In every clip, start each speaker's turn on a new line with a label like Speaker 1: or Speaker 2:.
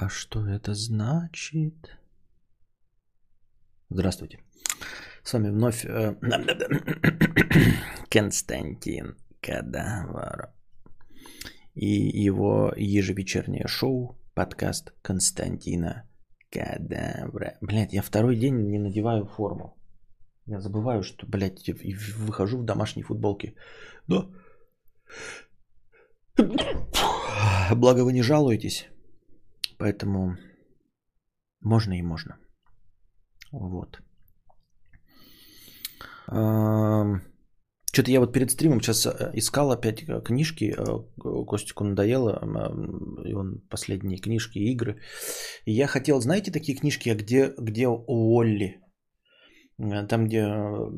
Speaker 1: А что это значит? Здравствуйте. С вами вновь э, Константин Кадавр и его ежевечернее шоу, подкаст Константина Кадавра. Блять, я второй день не надеваю форму. Я забываю, что, блядь, выхожу в домашней футболке. Но... Благо вы не жалуетесь. Поэтому можно и можно. Вот. Что-то я вот перед стримом сейчас э, искал опять э, книжки. Э, Костику надоело. И он последние книжки, игры. И я хотел, знаете, такие книжки, а где, где Уолли? Там, где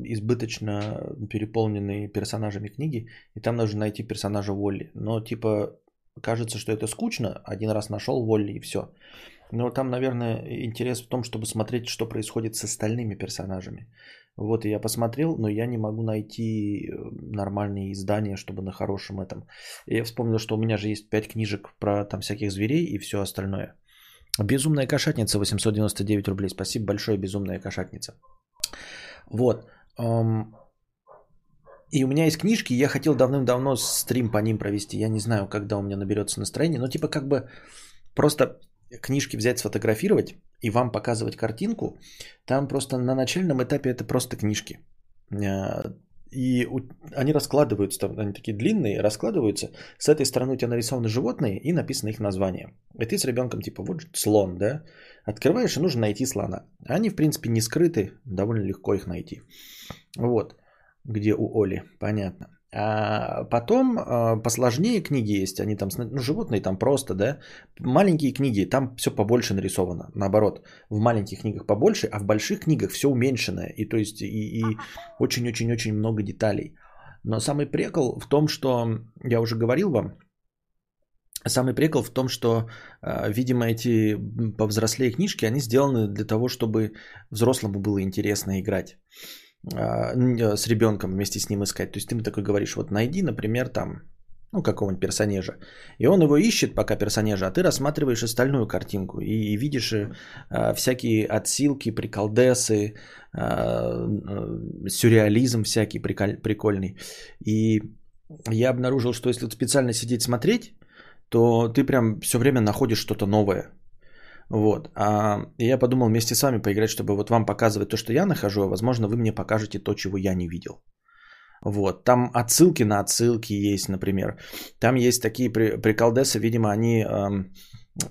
Speaker 1: избыточно переполненные персонажами книги, и там нужно найти персонажа Уолли. Но типа кажется, что это скучно, один раз нашел Волли и все. Но там, наверное, интерес в том, чтобы смотреть, что происходит с остальными персонажами. Вот я посмотрел, но я не могу найти э, нормальные издания, чтобы на хорошем этом. Я вспомнил, что у меня же есть 5 книжек про там всяких зверей и все остальное. Безумная кошатница 899 рублей. Спасибо большое, безумная кошатница. Вот. И у меня есть книжки, я хотел давным-давно стрим по ним провести. Я не знаю, когда у меня наберется настроение. Но типа как бы просто книжки взять, сфотографировать и вам показывать картинку. Там просто на начальном этапе это просто книжки. А, и они раскладываются, там, они такие длинные, раскладываются. С этой стороны у тебя нарисованы животные и написано их название. И ты с ребенком типа, вот слон, да? Открываешь и нужно найти слона. Они, в принципе, не скрыты, довольно легко их найти. Вот где у Оли, понятно. А потом а, посложнее книги есть, они там, ну, животные там просто, да. Маленькие книги, там все побольше нарисовано. Наоборот, в маленьких книгах побольше, а в больших книгах все уменьшенное. И то есть и, очень-очень-очень много деталей. Но самый прикол в том, что я уже говорил вам, самый прикол в том, что, а, видимо, эти повзрослее книжки, они сделаны для того, чтобы взрослому было интересно играть. А, э, с ребенком вместе с ним искать. То есть ты ему такой говоришь, вот найди, например, там, ну, какого-нибудь персонажа. И он его ищет пока персонажа, а ты рассматриваешь остальную картинку и, видишь э, всякие отсылки, приколдесы, э, сюрреализм всякий приколь, прикольный. И я обнаружил, что если специально сидеть смотреть, то ты прям все время находишь что-то новое. Вот. А я подумал вместе с вами поиграть, чтобы вот вам показывать то, что я нахожу, а возможно вы мне покажете то, чего я не видел. Вот. Там отсылки на отсылки есть, например. Там есть такие приколдесы, видимо, они э,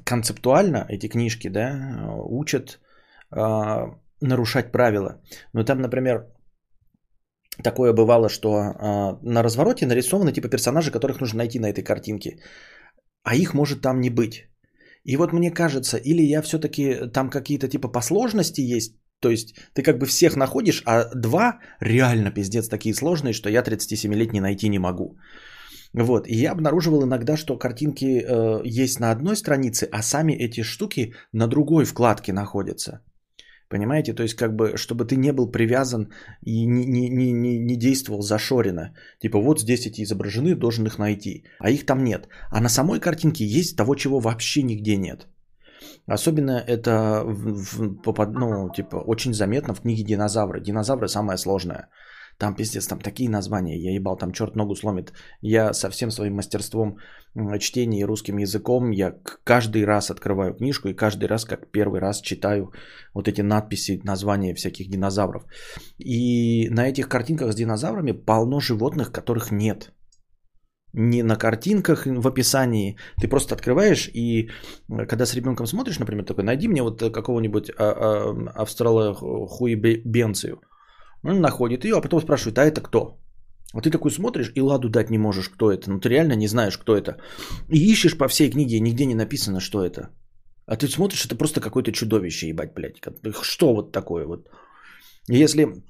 Speaker 1: концептуально, эти книжки, да, учат э, нарушать правила. Но там, например, такое бывало, что э, на развороте нарисованы типа персонажи, которых нужно найти на этой картинке. А их может там не быть. И вот мне кажется, или я все-таки там какие-то типа посложности есть, то есть ты как бы всех находишь, а два реально пиздец такие сложные, что я 37-летний найти не могу. Вот, и я обнаруживал иногда, что картинки э, есть на одной странице, а сами эти штуки на другой вкладке находятся. Понимаете? То есть, как бы, чтобы ты не был привязан и не, не, не, не, не действовал зашоренно. Типа, вот здесь эти изображены, должен их найти. А их там нет. А на самой картинке есть того, чего вообще нигде нет. Особенно это в, в, ну, типа, очень заметно в книге «Динозавры». Динозавры самое сложное. Там пиздец, там такие названия, я ебал, там черт ногу сломит. Я со всем своим мастерством чтения и русским языком, я каждый раз открываю книжку и каждый раз, как первый раз читаю вот эти надписи, названия всяких динозавров. И на этих картинках с динозаврами полно животных, которых нет. Не на картинках в описании. Ты просто открываешь и когда с ребенком смотришь, например, такой, найди мне вот какого-нибудь а, а, австралохуебенцию. Он находит ее, а потом спрашивает, а это кто? А ты такой смотришь и ладу дать не можешь, кто это. Ну ты реально не знаешь, кто это. И ищешь по всей книге, нигде не написано, что это. А ты смотришь, это просто какое-то чудовище, ебать, блядь. Что вот такое вот? Если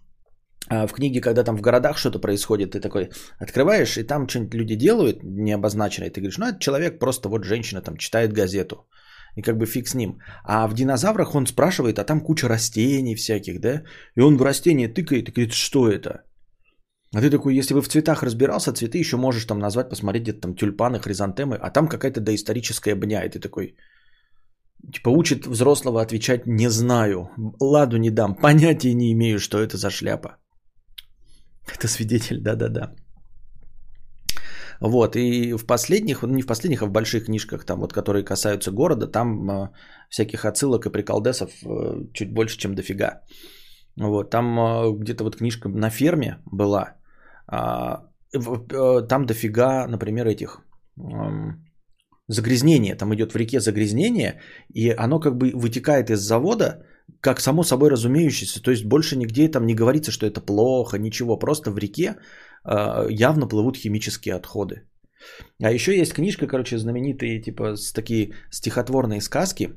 Speaker 1: а, в книге, когда там в городах что-то происходит, ты такой открываешь, и там что-нибудь люди делают необозначенное, ты говоришь, ну это человек, просто вот женщина там читает газету. И как бы фиг с ним. А в динозаврах он спрашивает, а там куча растений всяких, да? И он в растение тыкает и говорит, что это? А ты такой, если бы в цветах разбирался, цветы еще можешь там назвать, посмотреть где-то там тюльпаны, хризантемы, а там какая-то доисторическая бня. И ты такой, Типа учит взрослого отвечать «не знаю», «ладу не дам», понятия не имею, что это за шляпа. Это свидетель, да-да-да. Вот, и в последних, не в последних, а в больших книжках, там вот, которые касаются города, там э, всяких отсылок и приколдесов э, чуть больше, чем дофига. Вот, там э, где-то вот книжка на ферме была, э, там дофига, например, этих загрязнения, там идет в реке загрязнение, и оно как бы вытекает из завода, как само собой разумеющееся, то есть больше нигде там не говорится, что это плохо, ничего, просто в реке явно плывут химические отходы. А еще есть книжка, короче, знаменитые, типа, с такие стихотворные сказки,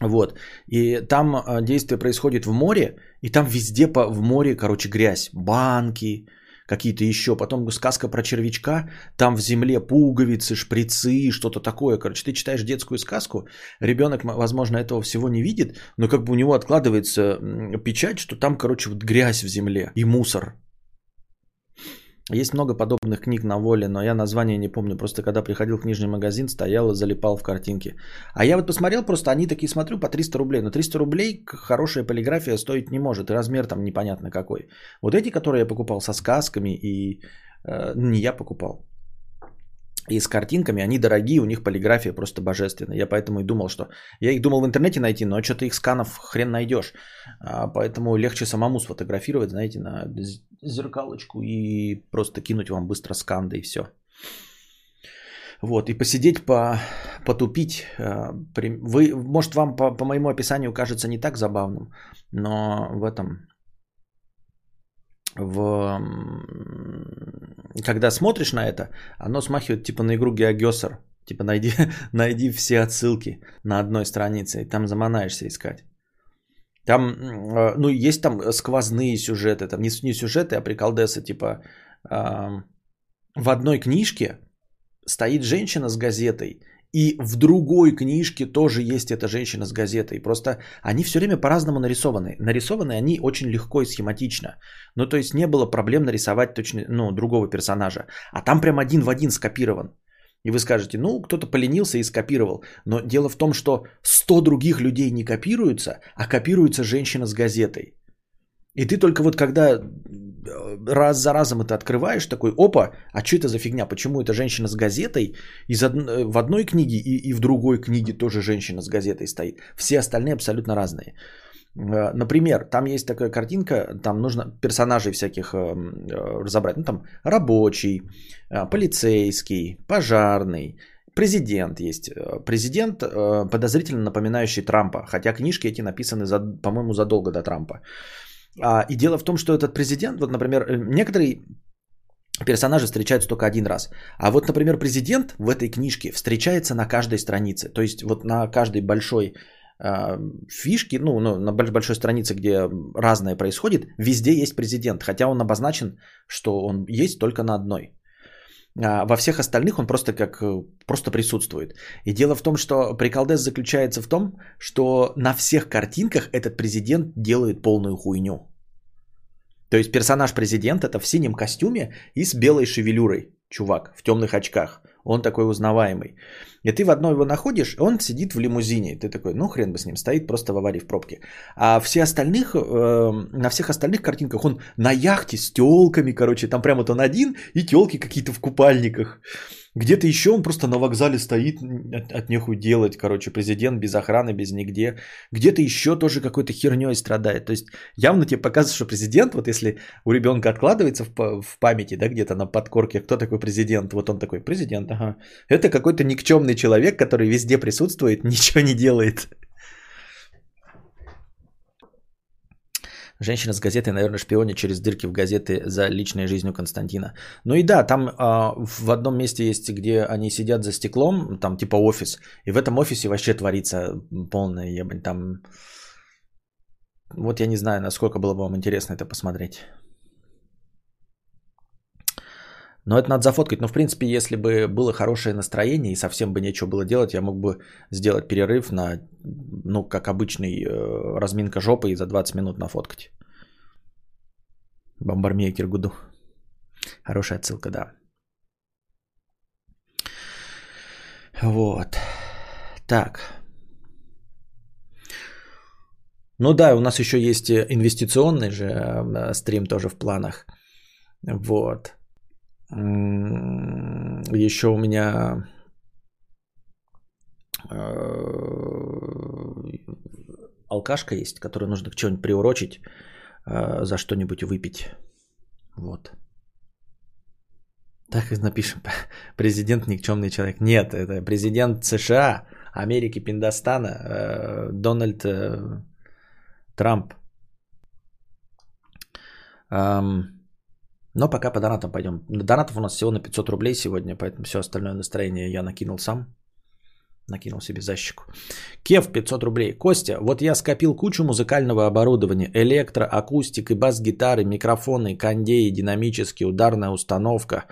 Speaker 1: вот. И там э, действие происходит в море, и там везде по, в море, короче, грязь. Банки, какие-то еще. Потом сказка про червячка, там в земле пуговицы, шприцы, что-то такое. Короче, ты читаешь детскую сказку, ребенок, возможно, этого всего не видит, но как бы у него откладывается печать, что там, короче, вот грязь в земле и мусор. Есть много подобных книг на воле, но я название не помню. Просто когда приходил в книжный магазин, стоял и залипал в картинки. А я вот посмотрел, просто они такие смотрю по 300 рублей. Но 300 рублей хорошая полиграфия стоить не может. И размер там непонятно какой. Вот эти, которые я покупал со сказками, и э, не я покупал и с картинками, они дорогие, у них полиграфия просто божественная. Я поэтому и думал, что... Я их думал в интернете найти, но что-то их сканов хрен найдешь. А, поэтому легче самому сфотографировать, знаете, на зеркалочку и просто кинуть вам быстро скан, да и все. Вот, и посидеть, по, потупить. А, вы, может, вам по, по моему описанию кажется не так забавным, но в этом в... когда смотришь на это, оно смахивает типа на игру GeoGuessr. Типа найди, найди все отсылки на одной странице, и там заманаешься искать. Там, э, ну, есть там сквозные сюжеты, там не, не сюжеты, а приколдесы, типа э, в одной книжке стоит женщина с газетой, и в другой книжке тоже есть эта женщина с газетой. Просто они все время по-разному нарисованы. Нарисованы они очень легко и схематично. Ну, то есть не было проблем нарисовать точно, ну, другого персонажа. А там прям один в один скопирован. И вы скажете, ну, кто-то поленился и скопировал. Но дело в том, что 100 других людей не копируются, а копируется женщина с газетой. И ты только вот когда раз за разом это открываешь, такой, опа, а что это за фигня? Почему эта женщина с газетой из од... в одной книге и, и в другой книге тоже женщина с газетой стоит? Все остальные абсолютно разные. Э, например, там есть такая картинка, там нужно персонажей всяких э, э, разобрать. Ну, там рабочий, полицейский, пожарный, президент есть. Президент, подозрительно напоминающий Трампа, хотя книжки эти написаны, за, по-моему, задолго до Трампа. А, и дело в том, что этот президент, вот, например, э, некоторые персонажи встречаются только один раз. А вот, например, президент в этой книжке встречается на каждой странице. То есть вот на каждой большой э, фишке, ну, ну, на большой странице, где разное происходит, везде есть президент. Хотя он обозначен, что он есть только на одной. А во всех остальных он просто как э, просто присутствует. И дело в том, что приколдес заключается в том, что на всех картинках этот президент делает полную хуйню. То есть персонаж президент это в синем костюме и с белой шевелюрой, чувак, в темных очках. Он такой узнаваемый. И ты в одной его находишь, он сидит в лимузине. Ты такой, ну хрен бы с ним, стоит просто в аварии в пробке. А все остальных, э, на всех остальных картинках он на яхте с телками, короче, там прямо вот он один, и телки какие-то в купальниках. Где-то еще он просто на вокзале стоит, от, от нехуй делать, короче, президент без охраны, без нигде. Где-то еще тоже какой-то херней страдает. То есть явно тебе показывают, что президент, вот если у ребенка откладывается в, в памяти, да, где-то на подкорке, кто такой президент, вот он такой, президент, ага. Это какой-то никчемный человек, который везде присутствует, ничего не делает. Женщина с газетой, наверное, шпионит через дырки в газеты за личной жизнью Константина. Ну и да, там а, в одном месте есть, где они сидят за стеклом, там типа офис, и в этом офисе вообще творится полная ебань. Там, вот я не знаю, насколько было бы вам интересно это посмотреть. Но это надо зафоткать. Но, в принципе, если бы было хорошее настроение и совсем бы нечего было делать, я мог бы сделать перерыв на, ну, как обычный, э, разминка жопы и за 20 минут нафоткать. Бомбармейкер Гуду. Хорошая отсылка, да. Вот. Так. Ну да, у нас еще есть инвестиционный же э, стрим тоже в планах. Вот. Еще у меня э, алкашка есть, которую нужно к чему-нибудь приурочить, э, за что-нибудь выпить. Вот. Так и напишем. Президент никчемный человек. Нет, это президент США, Америки, Пиндостана, э, Дональд Трамп. Но пока по донатам пойдем. Донатов у нас всего на 500 рублей сегодня, поэтому все остальное настроение я накинул сам. Накинул себе защику. Кев 500 рублей. Костя, вот я скопил кучу музыкального оборудования. Электро, акустик и бас-гитары, микрофоны, кондеи, динамические, ударная установка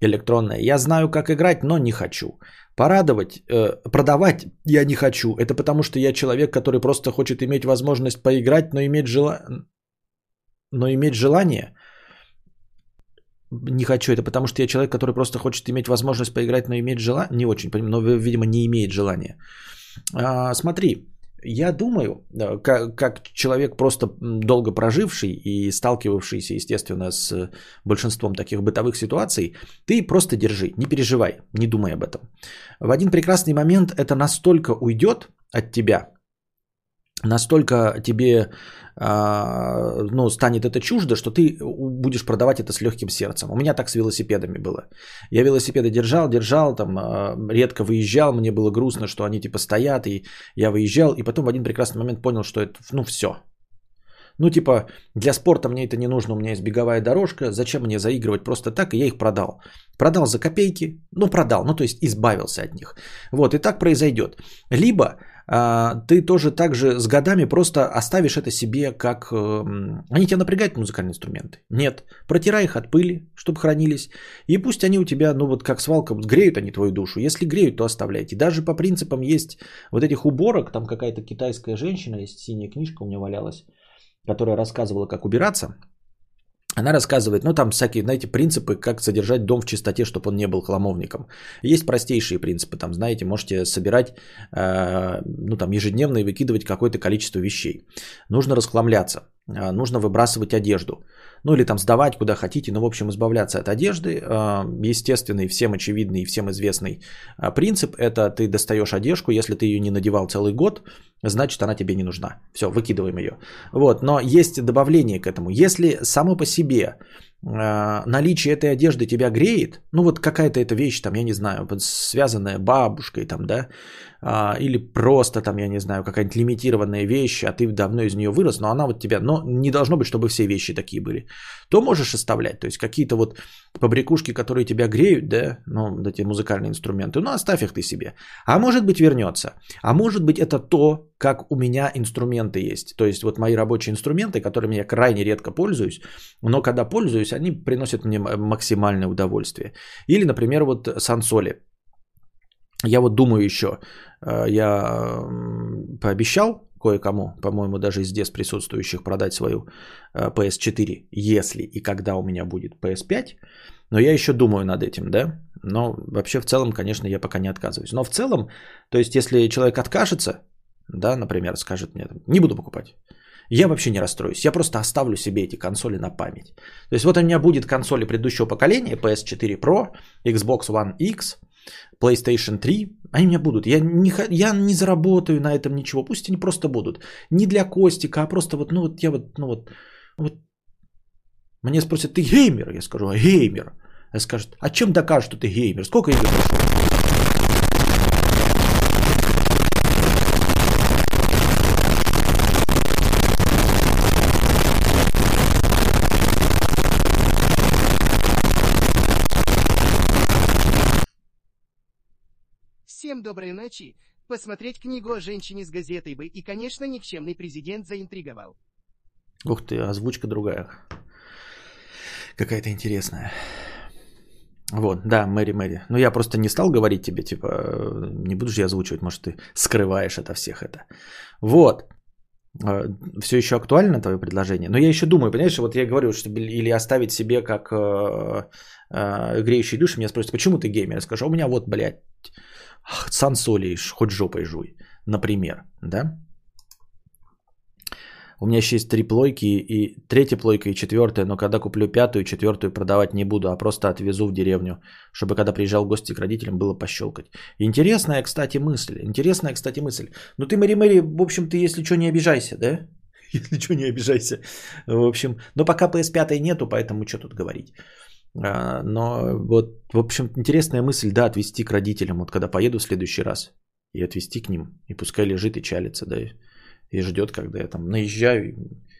Speaker 1: электронная. Я знаю, как играть, но не хочу. Порадовать, э, продавать я не хочу. Это потому, что я человек, который просто хочет иметь возможность поиграть, но иметь, жела... но иметь желание – не хочу это, потому что я человек, который просто хочет иметь возможность поиграть, но иметь желание, не очень, но, видимо, не имеет желания. А, смотри, я думаю, как, как человек просто долго проживший и сталкивавшийся, естественно, с большинством таких бытовых ситуаций, ты просто держи, не переживай, не думай об этом. В один прекрасный момент это настолько уйдет от тебя, настолько тебе а, ну, станет это чуждо, что ты будешь продавать это с легким сердцем. У меня так с велосипедами было. Я велосипеды держал, держал, там а, редко выезжал, мне было грустно, что они типа стоят, и я выезжал, и потом в один прекрасный момент понял, что это, ну, все. Ну, типа, для спорта мне это не нужно, у меня есть беговая дорожка, зачем мне заигрывать просто так, и я их продал. Продал за копейки, ну, продал, ну, то есть избавился от них. Вот, и так произойдет. Либо ты тоже так же с годами просто оставишь это себе как... Э, они тебя напрягают, музыкальные инструменты? Нет. Протирай их от пыли, чтобы хранились. И пусть они у тебя, ну вот как свалка, греют они твою душу. Если греют, то оставляйте. Даже по принципам есть вот этих уборок, там какая-то китайская женщина, есть синяя книжка у меня валялась, которая рассказывала, как убираться. Она рассказывает, ну там всякие, знаете, принципы, как содержать дом в чистоте, чтобы он не был хламовником. Есть простейшие принципы, там, знаете, можете собирать, э, ну там, ежедневно и выкидывать какое-то количество вещей. Нужно расхламляться, нужно выбрасывать одежду ну или там сдавать куда хотите, ну в общем избавляться от одежды. А, естественный, всем очевидный, всем известный а, принцип – это ты достаешь одежку, если ты ее не надевал целый год, значит она тебе не нужна. Все, выкидываем ее. Вот, но есть добавление к этому. Если само по себе а, наличие этой одежды тебя греет, ну вот какая-то эта вещь, там, я не знаю, связанная бабушкой, там, да, а, или просто там, я не знаю, какая-нибудь лимитированная вещь, а ты давно из нее вырос, но она вот тебя, но не должно быть, чтобы все вещи такие были, то можешь оставлять, то есть какие-то вот побрякушки, которые тебя греют, да, ну, эти музыкальные инструменты, ну, оставь их ты себе, а может быть вернется, а может быть это то, как у меня инструменты есть, то есть вот мои рабочие инструменты, которыми я крайне редко пользуюсь, но когда пользуюсь, они приносят мне максимальное удовольствие. Или, например, вот сансоли. Я вот думаю еще, э, я пообещал кое-кому, по-моему, даже из здесь присутствующих продать свою э, PS4, если и когда у меня будет PS5. Но я еще думаю над этим, да. Но вообще в целом, конечно, я пока не отказываюсь. Но в целом, то есть если человек откажется, да, например, скажет мне, не буду покупать, я вообще не расстроюсь. Я просто оставлю себе эти консоли на память. То есть вот у меня будет консоли предыдущего поколения, PS4 Pro, Xbox One X, PlayStation 3, они у меня будут. Я не, я не заработаю на этом ничего. Пусть они просто будут. Не для Костика, а просто вот, ну вот я вот, ну вот, вот. Мне спросят, ты геймер? Я скажу, а геймер. Я скажут, а чем докажешь, что ты геймер? Сколько игр прошел?
Speaker 2: Всем доброй ночи. Посмотреть книгу о женщине с газетой бы и, конечно, никчемный президент заинтриговал.
Speaker 1: Ух ты, озвучка другая. Какая-то интересная. Вот, да, Мэри Мэри. Но я просто не стал говорить тебе, типа, не буду же я озвучивать, может, ты скрываешь это всех это. Вот. А, Все еще актуально твое предложение. Но я еще думаю, понимаешь, вот я говорю, что или оставить себе как э, э, греющий душ, меня спросят, почему ты геймер? Я скажу, «А у меня вот, блядь, сансоли, хоть жопой жуй, например, да? У меня еще есть три плойки и третья плойка и четвертая, но когда куплю пятую, четвертую продавать не буду, а просто отвезу в деревню, чтобы когда приезжал в гости к родителям, было пощелкать. Интересная, кстати, мысль. Интересная, кстати, мысль. Ну ты, Мари Мэри, в общем, ты, если что, не обижайся, да? Если что, не обижайся. В общем, но пока PS5 нету, поэтому что тут говорить. А, но вот, в общем, интересная мысль, да, отвезти к родителям, вот когда поеду в следующий раз, и отвезти к ним, и пускай лежит и чалится, да, и ждет, когда я там наезжаю,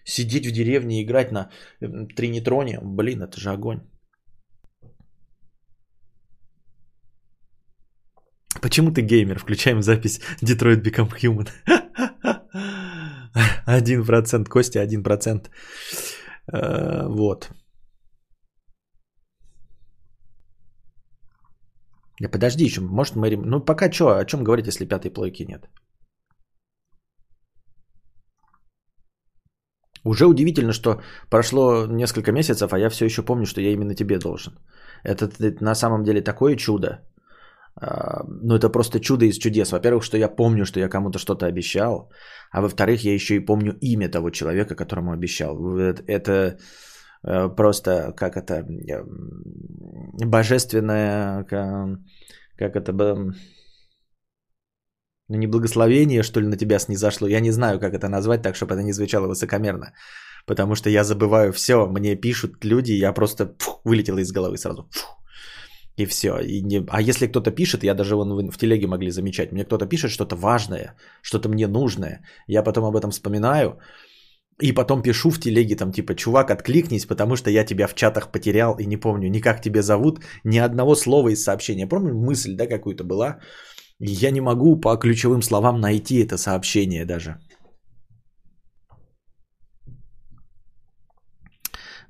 Speaker 1: сидеть в деревне и играть на тринитроне, блин, это же огонь. Почему ты геймер? Включаем запись Detroit Become Human. Один процент, Костя, один процент. Э, вот. Да подожди еще, может Мэри... Ну пока что, о чем говорить, если пятой плойки нет? Уже удивительно, что прошло несколько месяцев, а я все еще помню, что я именно тебе должен. Это, это на самом деле такое чудо. А, ну, это просто чудо из чудес. Во-первых, что я помню, что я кому-то что-то обещал. А во-вторых, я еще и помню имя того человека, которому обещал. Это э, просто, как это, божественное, как это, ну, не благословение, что ли, на тебя снизошло. Я не знаю, как это назвать так, чтобы это не звучало высокомерно. Потому что я забываю все, мне пишут люди, я просто фух, вылетела из головы сразу. Фух, и все. И не... А если кто-то пишет, я даже вон в телеге могли замечать, мне кто-то пишет что-то важное, что-то мне нужное, я потом об этом вспоминаю, и потом пишу в телеге там типа, чувак, откликнись, потому что я тебя в чатах потерял и не помню ни как тебя зовут, ни одного слова из сообщения. Помню, мысль, да, какую-то была. Я не могу по ключевым словам найти это сообщение даже.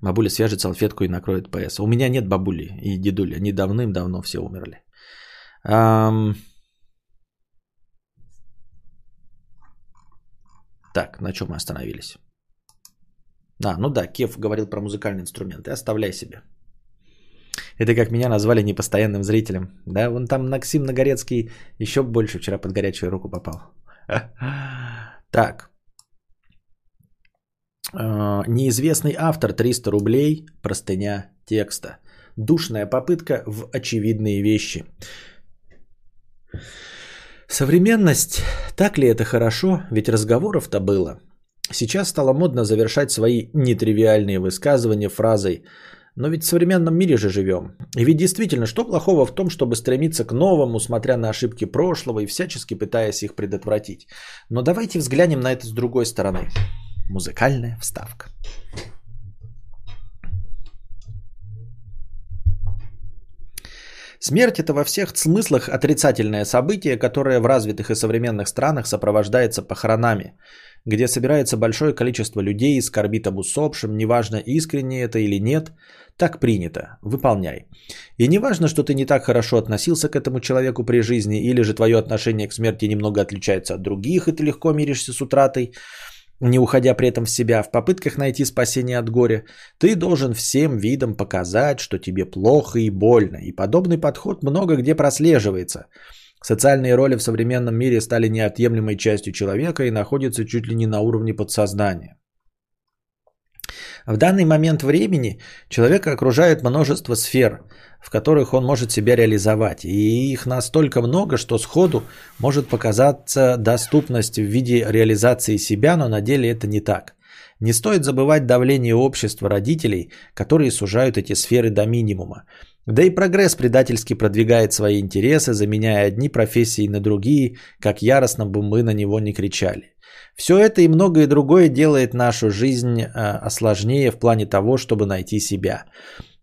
Speaker 1: Бабуля свяжет салфетку и накроет ПС. У меня нет бабули и дедули. Они давным-давно все умерли. Ам... Так, на чем мы остановились? А, ну да, Кев говорил про музыкальные инструменты. Оставляй себе. Это как меня назвали непостоянным зрителем. Да, вон там Максим Нагорецкий еще больше вчера под горячую руку попал. Так. А, неизвестный автор 300 рублей, простыня текста. Душная попытка в очевидные вещи. Современность, так ли это хорошо? Ведь разговоров-то было. Сейчас стало модно завершать свои нетривиальные высказывания фразой но ведь в современном мире же живем. И ведь действительно, что плохого в том, чтобы стремиться к новому, смотря на ошибки прошлого и всячески пытаясь их предотвратить. Но давайте взглянем на это с другой стороны. Музыкальная вставка. Смерть – это во всех смыслах отрицательное событие, которое в развитых и современных странах сопровождается похоронами, где собирается большое количество людей и скорбит об усопшем, неважно искренне это или нет, так принято, выполняй. И не важно, что ты не так хорошо относился к этому человеку при жизни, или же твое отношение к смерти немного отличается от других, и ты легко миришься с утратой, не уходя при этом в себя, в попытках найти спасение от горя, ты должен всем видом показать, что тебе плохо и больно. И подобный подход много где прослеживается. Социальные роли в современном мире стали неотъемлемой частью человека и находятся чуть ли не на уровне подсознания. В данный момент времени человека окружает множество сфер, в которых он может себя реализовать. И их настолько много, что сходу может показаться доступность в виде реализации себя, но на деле это не так. Не стоит забывать давление общества родителей, которые сужают эти сферы до минимума. Да и прогресс предательски продвигает свои интересы, заменяя одни профессии на другие, как яростно бы мы на него не кричали. Все это и многое другое делает нашу жизнь э, сложнее в плане того, чтобы найти себя.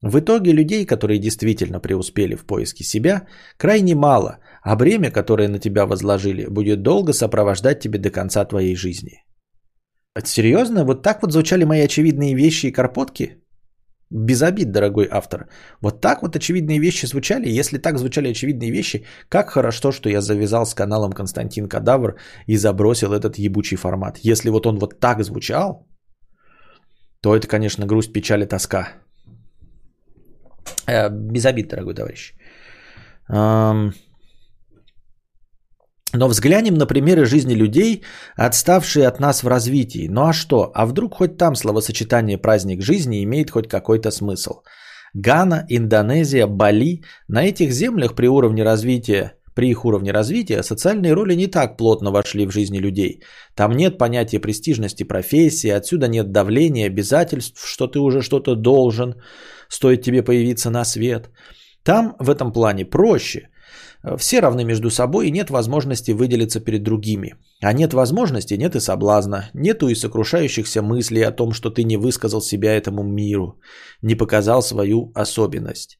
Speaker 1: В итоге людей, которые действительно преуспели в поиске себя, крайне мало, а бремя, которое на тебя возложили, будет долго сопровождать тебя до конца твоей жизни. Серьезно? Вот так вот звучали мои очевидные вещи и карпотки? Без обид, дорогой автор. Вот так вот очевидные вещи звучали. Если так звучали очевидные вещи, как хорошо, что я завязал с каналом Константин Кадавр и забросил этот ебучий формат. Если вот он вот так звучал, то это, конечно, грусть, печаль и тоска. Э, без обид, дорогой товарищ. Но взглянем на примеры жизни людей, отставшие от нас в развитии. Ну а что? А вдруг хоть там словосочетание «праздник жизни» имеет хоть какой-то смысл? Гана, Индонезия, Бали. На этих землях при уровне развития при их уровне развития социальные роли не так плотно вошли в жизни людей. Там нет понятия престижности профессии, отсюда нет давления, обязательств, что ты уже что-то должен, стоит тебе появиться на свет. Там в этом плане проще. Все равны между собой и нет возможности выделиться перед другими. А нет возможности, нет и соблазна. Нету и сокрушающихся мыслей о том, что ты не высказал себя этому миру, не показал свою особенность.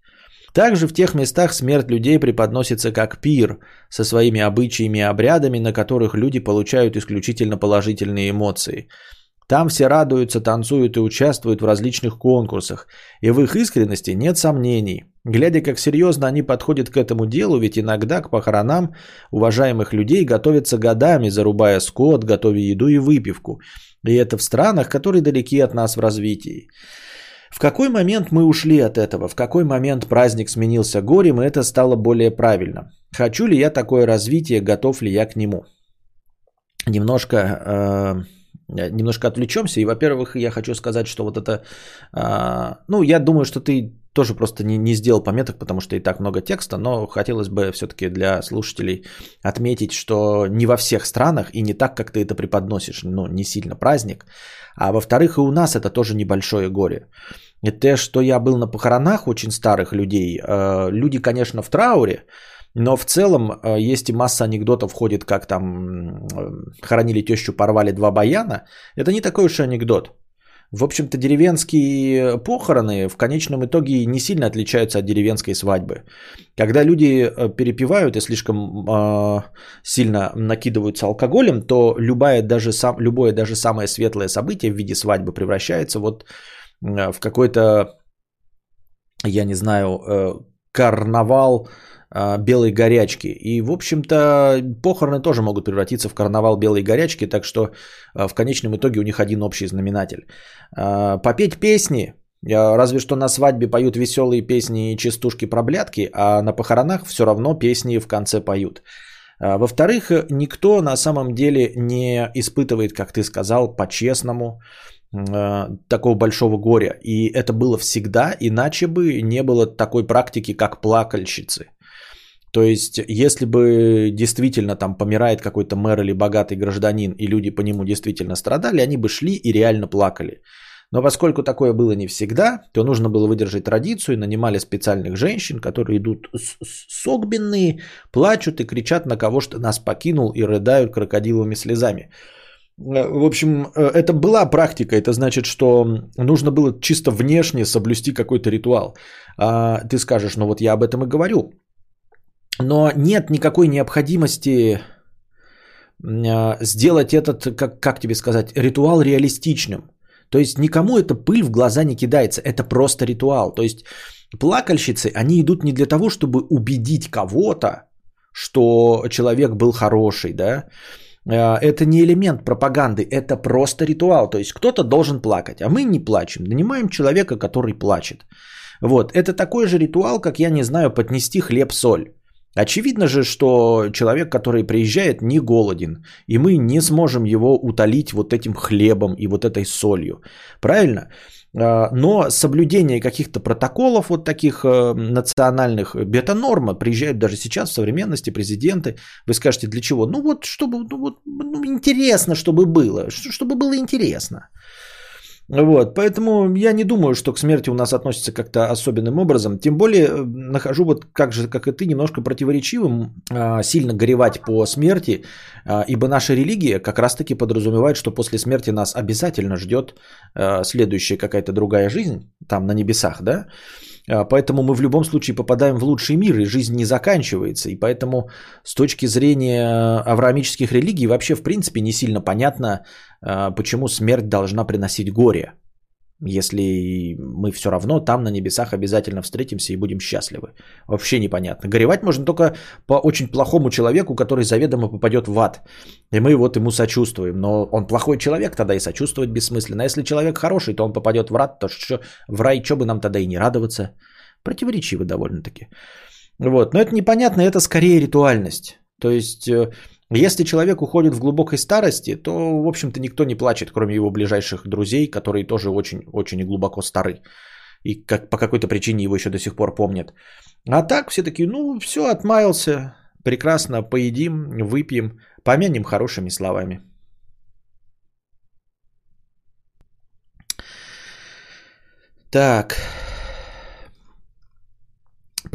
Speaker 1: Также в тех местах смерть людей преподносится как пир со своими обычаями и обрядами, на которых люди получают исключительно положительные эмоции. Там все радуются, танцуют и участвуют в различных конкурсах, и в их искренности нет сомнений. Глядя, как серьезно они подходят к этому делу, ведь иногда к похоронам уважаемых людей готовятся годами, зарубая скот, готовя еду и выпивку. И это в странах, которые далеки от нас в развитии. В какой момент мы ушли от этого? В какой момент праздник сменился горем, и это стало более правильно? Хочу ли я такое развитие, готов ли я к нему? Немножко, э, немножко отвлечемся. И, во-первых, я хочу сказать, что вот это... Э, ну, я думаю, что ты тоже просто не, не сделал пометок, потому что и так много текста, но хотелось бы все-таки для слушателей отметить, что не во всех странах и не так, как ты это преподносишь, ну, не сильно праздник. А во-вторых, и у нас это тоже небольшое горе. Это что я был на похоронах очень старых людей. Э, люди, конечно, в трауре, но в целом э, есть и масса анекдотов ходит, как там э, хоронили тещу, порвали два баяна. Это не такой уж анекдот. В общем-то, деревенские похороны в конечном итоге не сильно отличаются от деревенской свадьбы. Когда люди перепивают и слишком э, сильно накидываются алкоголем, то любое даже, сам, любое даже самое светлое событие в виде свадьбы превращается вот Э, в какой-то, я не знаю, э, карнавал э, белой горячки. И, в общем-то, похороны тоже могут превратиться в карнавал белой горячки, так что в конечном итоге у них один общий знаменатель. Попеть песни, разве что на свадьбе поют веселые песни и частушки про блядки, а на похоронах все равно песни в конце поют. Во-вторых, никто на самом деле не испытывает, как ты сказал, по-честному такого большого горя. И это было всегда, иначе бы не было такой практики, как плакальщицы. То есть, если бы действительно там помирает какой-то мэр или богатый гражданин, и люди по нему действительно страдали, они бы шли и реально плакали. Но поскольку такое было не всегда, то нужно было выдержать традицию, нанимали специальных женщин, которые идут согбенные, плачут и кричат на кого что нас покинул и рыдают крокодиловыми слезами. Э, в общем, э, это была практика. Это значит, что нужно было чисто внешне соблюсти какой-то ритуал. А ты скажешь, ну вот я об этом и говорю. Но нет никакой необходимости а, сделать этот, как, как тебе сказать, ритуал реалистичным. То есть никому эта пыль в глаза не кидается. Это просто ритуал. То есть плакальщицы, они идут не для того, чтобы убедить кого-то, что человек был хороший, да, Э, это не элемент пропаганды, это просто ритуал. То есть кто-то должен плакать, а мы не плачем. Нанимаем человека, который плачет. Вот, это такой же ритуал, как, я не знаю, поднести хлеб-соль. Очевидно же, что человек, который приезжает, не голоден, и мы не сможем его утолить вот этим хлебом и вот этой солью. Правильно? А, но соблюдение каких-то протоколов вот таких э, национальных, это норма. Приезжают даже сейчас в современности президенты. Вы скажете, для чего? Ну вот, чтобы ну, вот, ну, интересно, чтобы было. Чтобы было интересно. Вот, поэтому я не думаю, что к смерти у нас относится как-то особенным образом. Тем более э, нахожу вот как же, как и ты, немножко противоречивым а, сильно горевать по смерти, а, ибо наша религия как раз-таки подразумевает, что после смерти нас обязательно ждет а, следующая какая-то другая жизнь, там на небесах, да? Поэтому мы в любом случае попадаем в лучший мир, и жизнь не заканчивается. И поэтому с точки зрения авраамических религий вообще в принципе не сильно понятно, а, почему смерть должна приносить горе, если мы все равно там на небесах обязательно встретимся и будем счастливы. Вообще непонятно. Горевать можно только по очень плохому человеку, который заведомо попадет в ад. И мы вот ему сочувствуем. Но он плохой человек, тогда и сочувствовать бессмысленно. А если человек хороший, то он попадет в рад, то что, в рай, что бы нам тогда и не радоваться. Противоречиво довольно-таки. Вот. Но это непонятно, это скорее ритуальность. То есть э, Если человек уходит в глубокой старости, то, в общем-то, никто не плачет, кроме его ближайших друзей, которые тоже очень-очень глубоко стары. И как, по какой-то причине его еще до сих пор помнят. А так все таки ну, все, отмаялся, прекрасно, поедим, выпьем, помянем хорошими словами. Так.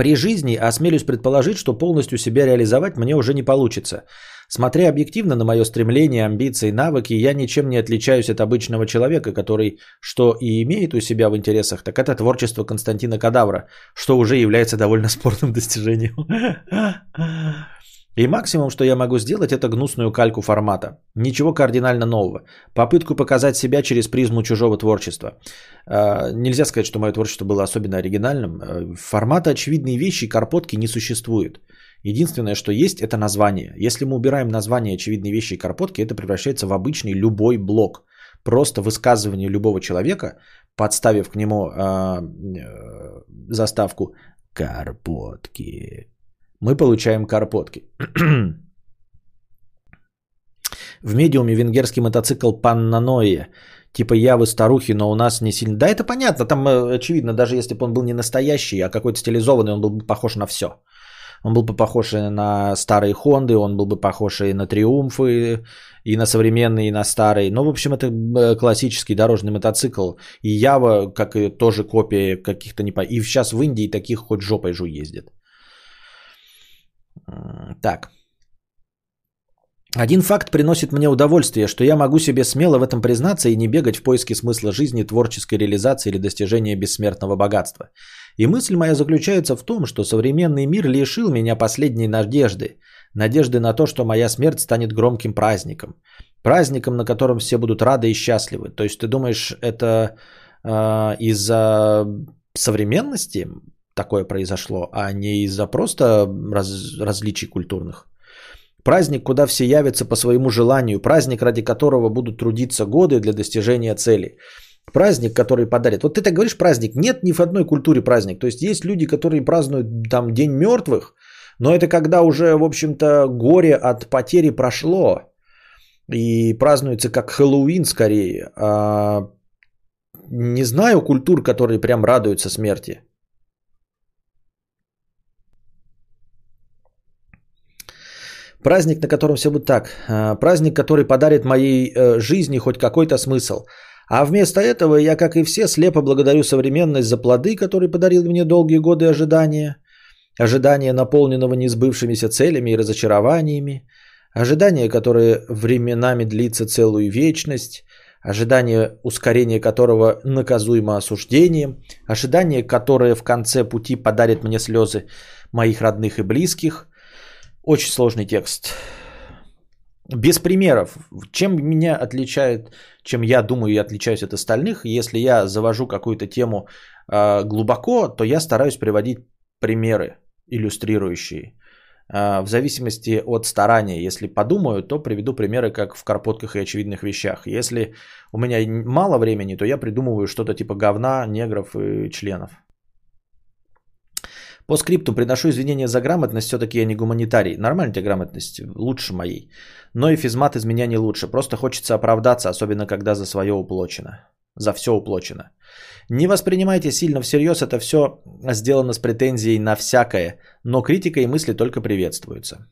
Speaker 1: При жизни осмелюсь предположить, что полностью себя реализовать мне уже не получится. Смотря объективно на мое стремление, амбиции, навыки, я ничем не отличаюсь от обычного человека, который что и имеет у себя в интересах, так это творчество Константина Кадавра, что уже является довольно спорным достижением. И максимум, что я могу сделать, это гнусную кальку формата. Ничего кардинально нового. Попытку показать себя через призму чужого творчества. А, нельзя сказать, что мое творчество было особенно оригинальным. А, формата очевидные вещи и карпотки не существует. Единственное, что есть, это название. Если мы убираем название очевидные вещи и карпотки, это превращается в обычный любой блок. Просто высказывание любого человека, подставив к нему э, заставку «карпотки», мы получаем карпотки. В медиуме венгерский мотоцикл Паннаноя. Типа я вы старухи, но у нас не сильно... Да, это понятно, там э, очевидно, даже если бы он был не настоящий, а какой-то стилизованный, он был бы похож на все. Он был бы похож и на старые Хонды, он был бы похож и на Триумфы, и на современные, и на старые. Ну, в общем, это э, классический дорожный мотоцикл. И Ява, как и тоже копия каких-то не... И сейчас в Индии таких хоть жопой жу ездит. Так. Один факт приносит мне удовольствие, что я могу себе смело в этом признаться и не бегать в поиске смысла жизни, творческой реализации или достижения бессмертного богатства. И мысль моя заключается в том, что современный мир лишил меня последней надежды. Надежды на то, что моя смерть станет громким праздником. Праздником, на котором все будут рады и счастливы. То есть ты думаешь, это э, из-за современности такое произошло, а не из-за просто раз, различий культурных. Праздник, куда все явятся по своему желанию, праздник, ради которого будут трудиться годы для достижения цели. Праздник, который подарит. Вот ты так говоришь праздник. Нет ни в одной культуре праздник. То есть есть люди, которые празднуют там День мертвых, но это когда уже, в общем-то, горе от потери прошло. И празднуется как Хэллоуин скорее. А не знаю культур, которые прям радуются смерти. Праздник, на котором все будет так. А, праздник, который подарит моей э, жизни хоть какой-то смысл. А вместо этого я, как и все, слепо благодарю современность за плоды, которые подарил мне долгие годы ожидания. Ожидания, наполненного несбывшимися целями и разочарованиями. Ожидание, которое временами длится целую вечность. Ожидание, ускорения которого наказуемо осуждением. Ожидание, которое в конце пути подарит мне слезы моих родных и близких – очень сложный текст. Без примеров. Чем меня отличает, чем я думаю, я отличаюсь от остальных, если я завожу какую-то тему э, глубоко, то я стараюсь приводить примеры иллюстрирующие. Э, в зависимости от старания. Если подумаю, то приведу примеры, как в карпотках и очевидных вещах. Если у меня мало времени, то я придумываю что-то типа говна, негров и членов. По скрипту приношу извинения за грамотность, все-таки я не гуманитарий. Нормальная тебе грамотность, лучше моей. Но и физмат из меня не лучше. Просто хочется оправдаться, особенно когда за свое уплочено. За все уплочено. Не воспринимайте сильно всерьез, это все сделано с претензией на всякое, но критика и мысли только приветствуются.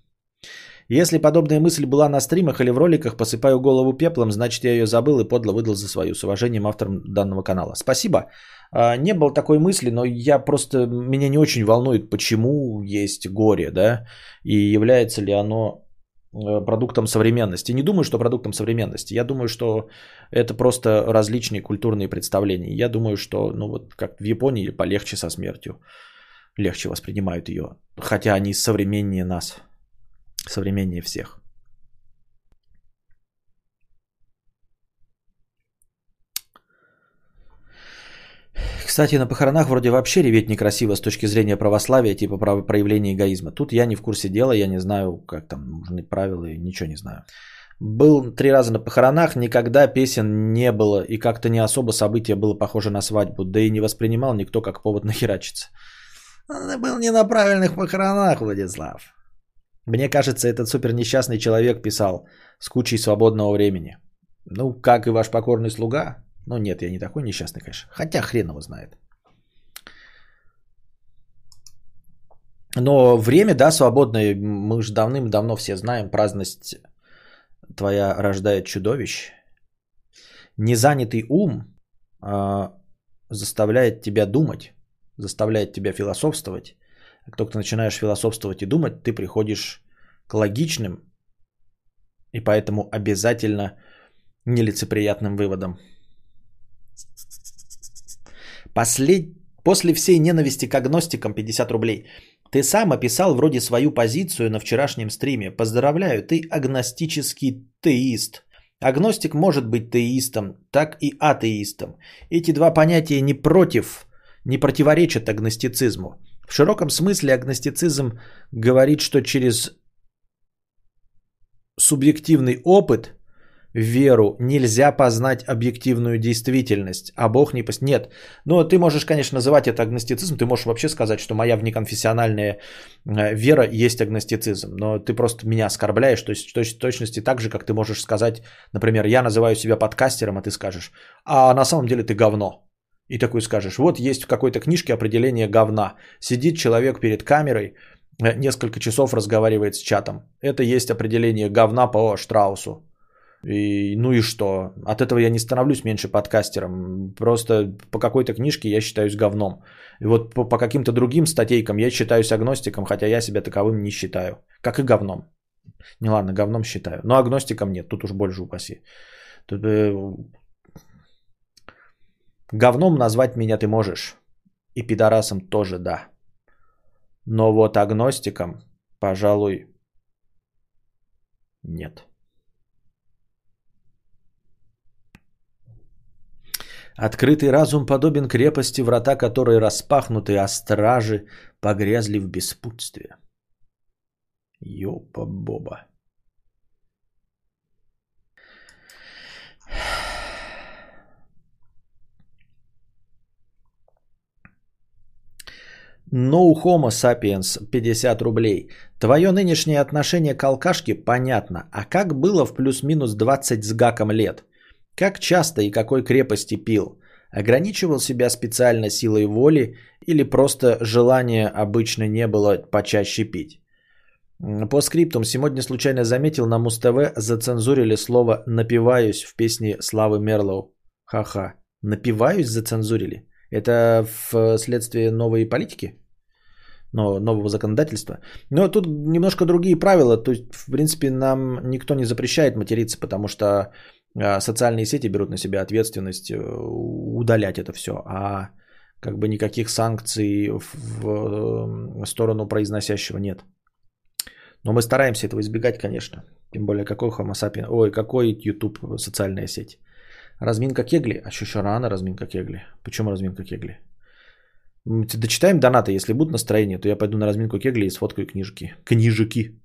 Speaker 1: Если подобная мысль была на стримах или в роликах, посыпаю голову пеплом, значит я ее забыл и подло выдал за свою. С уважением автором данного канала. Спасибо. А, не было такой мысли, но я просто, меня не очень волнует, почему есть горе, да, и является ли оно э, продуктом современности. Не думаю, что продуктом современности. Я думаю, что это просто различные культурные представления. Я думаю, что, ну вот как в Японии полегче со смертью. Легче воспринимают ее. Хотя они современнее нас. Современнее всех. Кстати, на похоронах вроде вообще реветь некрасиво с точки зрения православия, типа проявления эгоизма. Тут я не в курсе дела, я не знаю, как там нужны правила, ничего не знаю. Был три раза на похоронах, никогда песен не было, и как-то не особо событие было похоже на свадьбу, да и не воспринимал никто как повод нахерачиться. Ты был не на правильных похоронах, Владислав. Мне кажется, этот супер несчастный человек писал с кучей свободного времени. Ну, как и ваш покорный слуга. Ну, нет, я не такой несчастный, конечно. Хотя хрен его знает. Но время, да, свободное. Мы же давным-давно все знаем. Праздность твоя рождает чудовищ. Незанятый ум а, заставляет тебя думать, заставляет тебя философствовать. Как только ты начинаешь философствовать и думать, ты приходишь к логичным и поэтому обязательно нелицеприятным выводам. Послед... После всей ненависти к агностикам 50 рублей. Ты сам описал вроде свою позицию на вчерашнем стриме. Поздравляю, ты агностический теист. Агностик может быть теистом, так и атеистом. Эти два понятия не против, не противоречат агностицизму. В широком смысле агностицизм говорит, что через субъективный опыт, веру, нельзя познать объективную действительность, а Бог не... Пос... Нет. Ну, ты можешь, конечно, называть это агностицизм, ты можешь вообще сказать, что моя внеконфессиональная э, вера есть агностицизм, но ты просто меня оскорбляешь, то есть в точности так же, как ты можешь сказать, например, я называю себя подкастером, а ты скажешь, а на самом деле ты говно. И такой скажешь, вот есть в какой-то книжке определение говна. Сидит человек перед камерой, э, несколько часов разговаривает с чатом. Это есть определение говна по Штраусу. И, ну и что? От этого я не становлюсь меньше подкастером. Просто по какой-то книжке я считаюсь говном. И вот по, по каким-то другим статейкам я считаюсь агностиком, хотя я себя таковым не считаю. Как и говном. Не ладно, говном считаю. Но агностиком нет, тут уж больше упаси. Тут, э, говном назвать меня ты можешь. И пидорасом тоже да. Но вот агностиком, пожалуй, нет. Открытый разум подобен крепости, врата которой распахнуты, а стражи погрязли в беспутстве. Ёпа-боба. No Homo sapiens 50 рублей. Твое нынешнее отношение к алкашке понятно. А как было в плюс-минус 20 с гаком лет? Как часто и какой крепости пил? Ограничивал себя специально силой воли или просто желания обычно не было почаще пить? По скриптум сегодня случайно заметил на Муз-ТВ зацензурили слово «напиваюсь» в песне Славы Мерлоу. Ха-ха. «Напиваюсь» зацензурили? Это вследствие новой политики? Но, нового законодательства. Но тут немножко другие правила. То есть, в принципе, нам никто не запрещает материться, потому что социальные сети берут на себя ответственность э, удалять это все, а как бы никаких санкций в э, сторону произносящего нет. Но мы стараемся этого избегать, конечно. Тем более, какой Homo sapiens, ой, какой YouTube социальная сеть. Разминка кегли? А еще, еще рано разминка кегли. Почему разминка кегли? Дочитаем донаты, если будет настроение, то я пойду на разминку кегли и сфоткаю книжки. Книжики.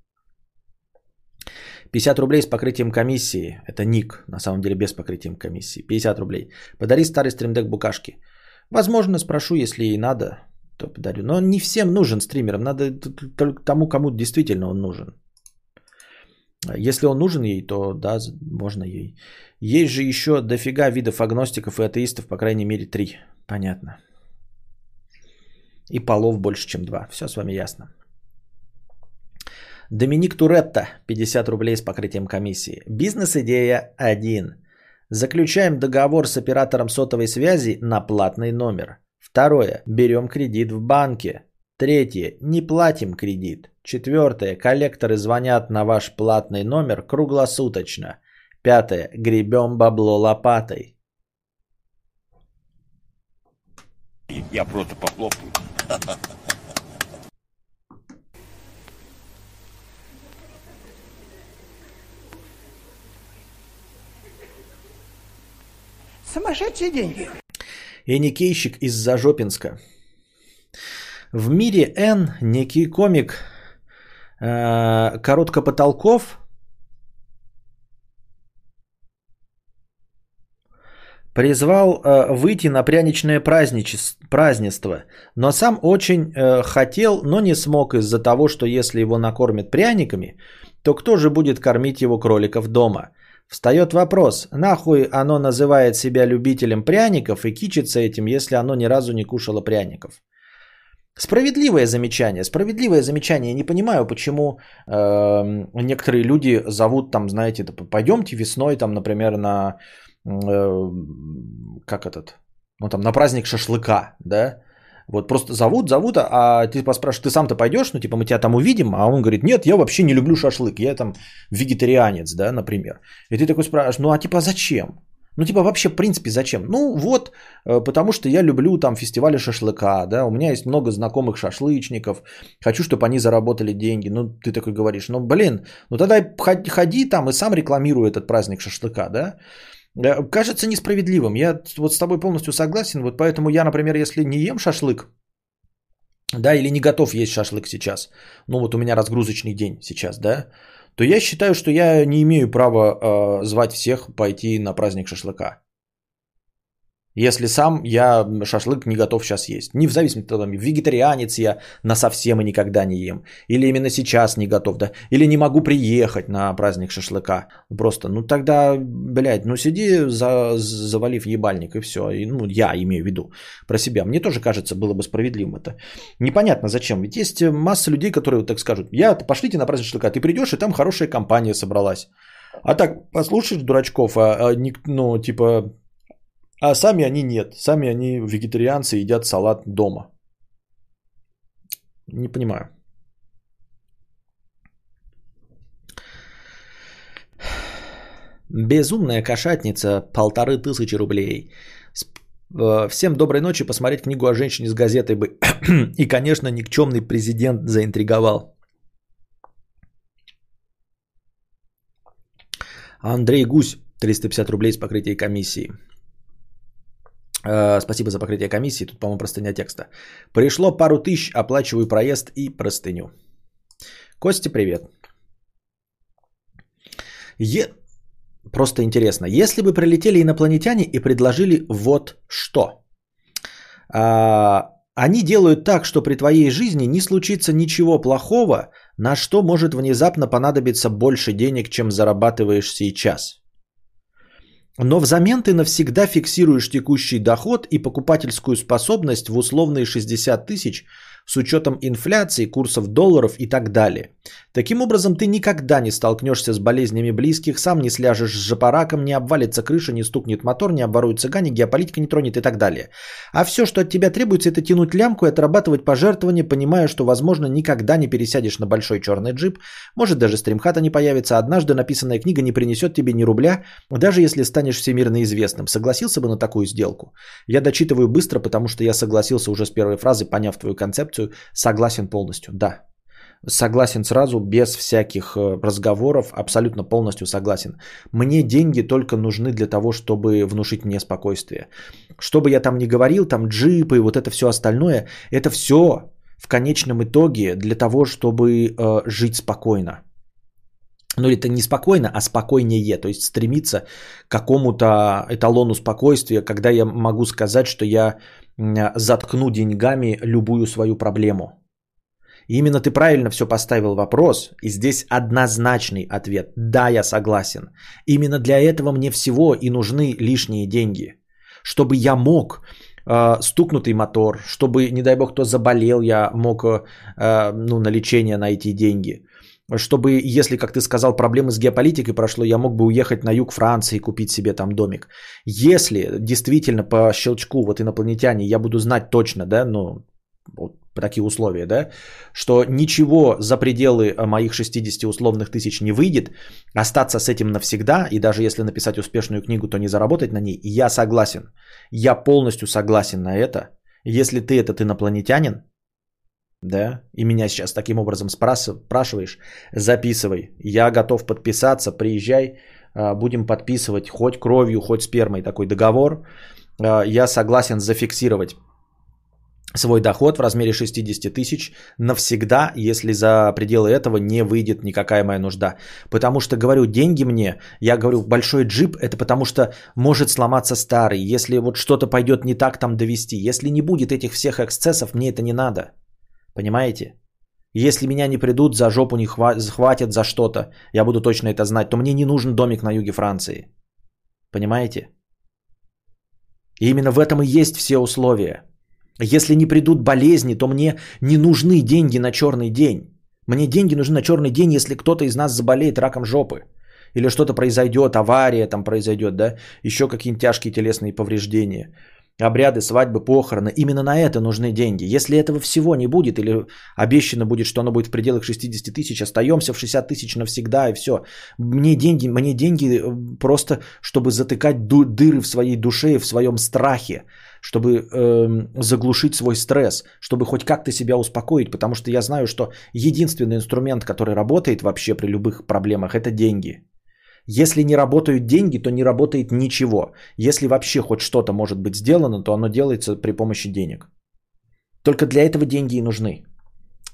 Speaker 1: 50 рублей с покрытием комиссии. Это ник, на самом деле без покрытия комиссии. 50 рублей. Подари старый стримдек букашки. Возможно, спрошу, если ей надо, то подарю. Но не всем нужен стримерам. Надо только тому, кому действительно он нужен. Если он нужен ей, то да, можно ей. Есть же еще дофига видов агностиков и атеистов, по крайней мере, три. Понятно. И полов больше, чем два. Все с вами ясно. Доминик Туретто, 50 рублей с покрытием комиссии. Бизнес-идея 1. Заключаем договор с оператором сотовой связи на платный номер. Второе. Берем кредит в банке. Третье. Не платим кредит. Четвертое. Коллекторы звонят на ваш платный номер круглосуточно. Пятое. Гребем бабло лопатой.
Speaker 3: Я просто похлопаю.
Speaker 2: Сумасшедшие деньги.
Speaker 1: Эникейщик из Зажопинска. В мире Н некий комик э, Короткопотолков призвал э, выйти на пряничное празднество, но сам очень э, хотел, но не смог из-за того, что если его накормят пряниками, то кто же будет кормить его кроликов дома? Встает вопрос, нахуй оно называет себя любителем пряников и кичится этим, если оно ни разу не кушало пряников? Справедливое замечание, справедливое замечание. Я не понимаю, почему э, некоторые люди зовут там, знаете, пойдемте весной, там, например, на э, как этот, ну там на праздник шашлыка, да, вот просто зовут, зовут, а ты поспрашиваешь, ты сам-то пойдешь, ну типа мы тебя там увидим, а он говорит, нет, я вообще не люблю шашлык, я там вегетарианец, да, например. И ты такой спрашиваешь, ну а типа зачем? Ну, типа, вообще, в принципе, зачем? Ну, вот, э, потому что я люблю там фестивали шашлыка, да, у меня есть много знакомых шашлычников, хочу, чтобы они заработали деньги. Ну, ты такой говоришь, ну, блин, ну тогда ходи там и сам рекламируй этот праздник шашлыка, да. Кажется несправедливым. Я вот с тобой полностью согласен, вот поэтому я, например, если не ем шашлык, да, или не готов есть шашлык сейчас, ну, вот у меня разгрузочный день сейчас, да, то я считаю, что я не имею права э, звать всех пойти на праздник шашлыка. Если сам я шашлык не готов сейчас есть. Не в зависимости от того, вегетарианец я на совсем и никогда не ем. Или именно сейчас не готов, да. Или не могу приехать на праздник шашлыка. Просто, ну тогда, блядь, ну сиди, за, завалив ебальник и все. И, ну я имею в виду про себя. Мне тоже кажется, было бы справедливым это. Непонятно зачем. Ведь есть масса людей, которые вот так скажут. Я, пошлите на праздник шашлыка. Ты придешь, и там хорошая компания собралась. А так, послушаешь дурачков, а, а, ну, типа, а сами они нет. Сами они вегетарианцы едят салат дома. Не понимаю. Безумная кошатница, полторы тысячи рублей. Э, всем доброй ночи, посмотреть книгу о женщине с газетой бы. И, конечно, никчемный президент заинтриговал. Андрей Гусь, 350 рублей с покрытием комиссии. Э, спасибо за покрытие комиссии. Тут, по-моему, простыня текста. Пришло пару тысяч, оплачиваю проезд и простыню. Костя, привет. Е... Просто интересно. Если бы прилетели инопланетяне и предложили вот что. А, они делают так, что при твоей жизни не случится ничего плохого, на что может внезапно понадобиться больше денег, чем зарабатываешь сейчас. Но взамен ты навсегда фиксируешь текущий доход и покупательскую способность в условные 60 тысяч с учетом инфляции, курсов долларов и так далее. Таким образом, ты никогда не столкнешься с болезнями близких, сам не сляжешь с жопораком, не обвалится крыша, не стукнет мотор, не обворуют цыгане, геополитика не тронет и так далее. А все, что от тебя требуется, это тянуть лямку и отрабатывать пожертвования, понимая, что, возможно, никогда не пересядешь на большой черный джип, может даже стримхата не появится, однажды написанная книга не принесет тебе ни рубля, даже если станешь всемирно известным. Согласился бы на такую сделку? Я дочитываю быстро, потому что я согласился уже с первой фразы, поняв твою концепцию, согласен полностью, да, Согласен сразу, без всяких э, разговоров, абсолютно полностью согласен. Мне деньги только нужны для того, чтобы внушить мне спокойствие. Что бы я там ни говорил, там джипы и вот это все остальное, это все в конечном итоге для того, чтобы э, жить спокойно. Ну, это не спокойно, а спокойнее, то есть стремиться к какому-то эталону спокойствия, когда я могу сказать, что я заткну деньгами любую свою проблему. И именно ты правильно все поставил вопрос, и здесь однозначный ответ. Да, я согласен. Именно для этого мне всего и нужны лишние деньги. Чтобы я мог э, стукнутый мотор, чтобы, не дай бог, кто заболел, я мог э, ну, на лечение найти деньги. Чтобы, если, как ты сказал, проблемы с геополитикой прошло, я мог бы уехать на юг Франции и купить себе там домик. Если действительно по щелчку вот инопланетяне, я буду знать точно, да, ну, вот такие условия, да, что ничего за пределы э, моих 60 условных тысяч не выйдет, остаться с этим навсегда, и даже если написать успешную книгу, то не заработать на ней, я согласен. Я полностью согласен на это. Если ты этот инопланетянин, да, и меня сейчас таким образом спрашиваешь, записывай. Я готов подписаться, приезжай, э, будем подписывать хоть кровью, хоть спермой такой договор. Э, я согласен зафиксировать свой доход в размере 60 тысяч навсегда, если за пределы этого не выйдет никакая моя нужда. Потому что, говорю, деньги мне, я говорю, большой джип, это потому что может сломаться старый. Если вот что-то пойдет не так, там довести. Если не будет этих всех эксцессов, мне это не надо. Понимаете? Если меня не придут, за жопу не хватит за что-то, я буду точно это знать, то мне не нужен домик на юге Франции. Понимаете? И именно в этом и есть все условия. Если не придут болезни, то мне не нужны деньги на черный день. Мне деньги нужны на черный день, если кто-то из нас заболеет раком жопы. Или что-то произойдет, авария там произойдет, да, еще какие-нибудь тяжкие телесные повреждения обряды, свадьбы, похороны. Именно на это нужны деньги. Если этого всего не будет, или обещано будет, что оно будет в пределах 60 тысяч, остаемся в 60 тысяч навсегда и все. Мне деньги, мне деньги э, просто, чтобы затыкать дыры в своей душе и в своем страхе, чтобы э, заглушить свой стресс, чтобы хоть как-то себя успокоить, потому что я знаю, что единственный инструмент, который работает вообще при любых проблемах, это деньги. Если не работают деньги, то не работает ничего. Если вообще хоть что-то может быть сделано, то оно делается при помощи денег. Только для этого деньги и нужны.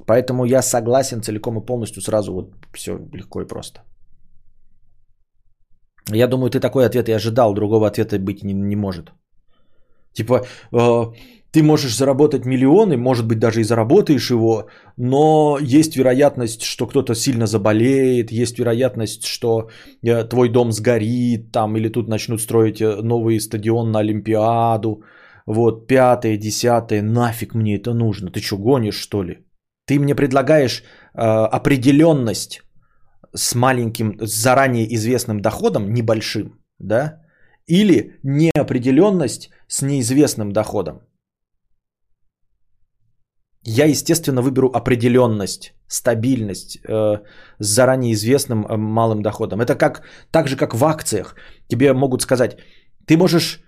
Speaker 1: Поэтому я согласен целиком и полностью сразу вот все легко и просто. Я думаю, ты такой ответ и ожидал, другого ответа быть не, не может. Типа, э, ты можешь заработать миллионы, может быть, даже и заработаешь его, но есть вероятность, что кто-то сильно заболеет, есть вероятность, что э, твой дом сгорит, там, или тут начнут строить э, новый стадион на Олимпиаду. Вот, пятое, десятое, нафиг мне это нужно? Ты что, гонишь, что ли? Ты мне предлагаешь э, определенность с маленьким, с заранее известным доходом, небольшим, да? Или неопределенность с неизвестным доходом. Я, естественно, выберу определенность, стабильность э, с заранее известным э, малым доходом. Это как, так же, как в акциях. Тебе могут сказать, ты можешь,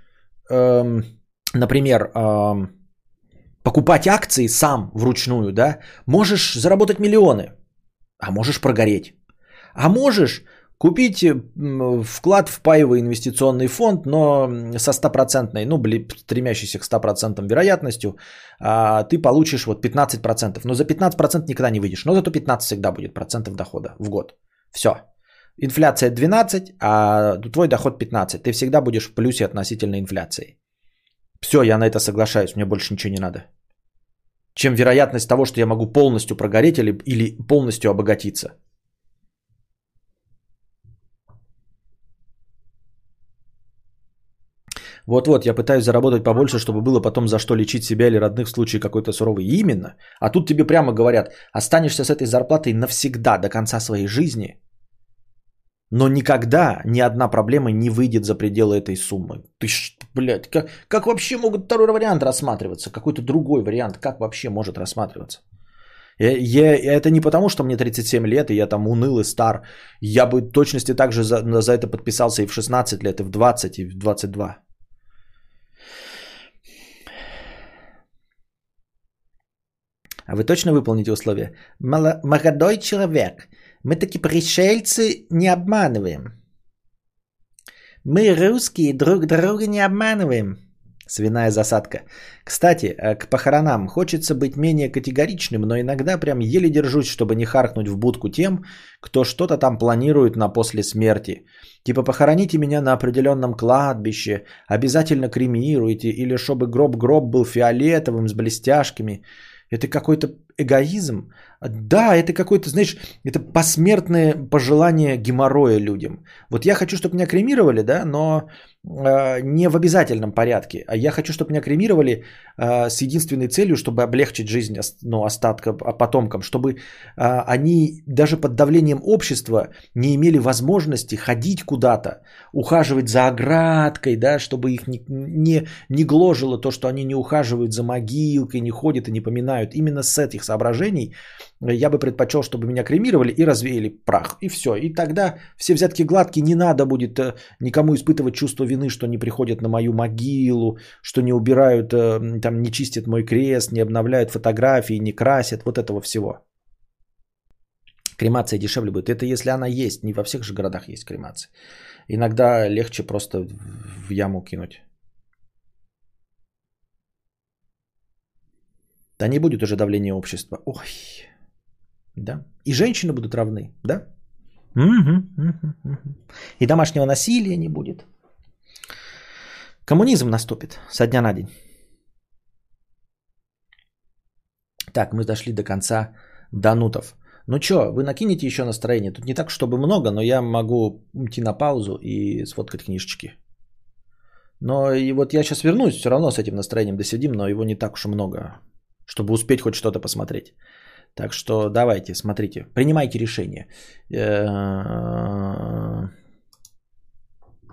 Speaker 1: э, например, э, покупать акции сам вручную, да, можешь заработать миллионы, а можешь прогореть. А можешь Купить вклад в паевый инвестиционный фонд, но со стопроцентной, ну, стремящейся к 100% вероятностью, а, ты получишь вот 15%. Но за 15% никогда не выйдешь. Но зато 15 всегда будет процентов дохода в год. Все. Инфляция 12, а твой доход 15. Ты всегда будешь в плюсе относительно инфляции. Все, я на это соглашаюсь, мне больше ничего не надо. Чем вероятность того, что я могу полностью прогореть или, или полностью обогатиться. Вот-вот, я пытаюсь заработать побольше, чтобы было потом за что лечить себя или родных в случае какой-то суровой. Именно. А тут тебе прямо говорят, останешься с этой зарплатой навсегда, до конца своей жизни, но никогда ни одна проблема не выйдет за пределы этой суммы. Ты ж, блядь, как, как вообще могут второй вариант рассматриваться? Какой-то другой вариант, как вообще может рассматриваться? Я, я, это не потому, что мне 37 лет, и я там уныл и стар. Я бы точности так же за, за это подписался и в 16 лет, и в 20, и в 22. А вы точно выполните условия? Молодой человек, мы таки пришельцы не обманываем. Мы русские друг друга не обманываем. Свиная засадка. Кстати, э, к похоронам хочется быть менее категоричным, но иногда прям еле держусь, чтобы не харкнуть в будку тем, кто что-то там планирует на после смерти. Типа похороните меня на определенном кладбище, обязательно кремируйте, или чтобы гроб-гроб был фиолетовым с блестяшками. Это какой-то эгоизм. Да, это какой-то, знаешь, это посмертное пожелание геморроя людям. Вот я хочу, чтобы меня кремировали, да, но не в обязательном порядке. А я хочу, чтобы меня кремировали э, с единственной целью, чтобы облегчить жизнь ну, остатка а, потомкам, чтобы они даже под давлением общества не имели возможности ходить куда-то, ухаживать за оградкой, да, чтобы их не, не, не гложило то, что они не ухаживают за могилкой, не ходят и не поминают. Именно с этих соображений я бы предпочел, чтобы меня кремировали и развеяли прах. И все. И тогда все взятки гладкие, не надо будет э, никому испытывать чувство вины, что не приходят на мою могилу, что не убирают, э, там не чистят мой крест, не обновляют фотографии, не красят, вот этого всего. Кремация дешевле будет. Это если она есть, не во всех же городах есть кремация. Иногда легче просто в яму кинуть. Да не будет уже давления общества. Ой. Да. И женщины будут равны, да? Мгм, мгм, мгм. И домашнего насилия не будет. Коммунизм наступит со дня на день. Так, мы дошли до конца Данутов. Ну чё, вы накинете еще настроение? Тут не так, чтобы много, но я могу уйти на паузу и сфоткать книжечки. Но и вот я сейчас вернусь, все равно с этим настроением досидим, но его не так уж и много, чтобы успеть хоть что-то посмотреть. Так что давайте, смотрите, принимайте решение. Э,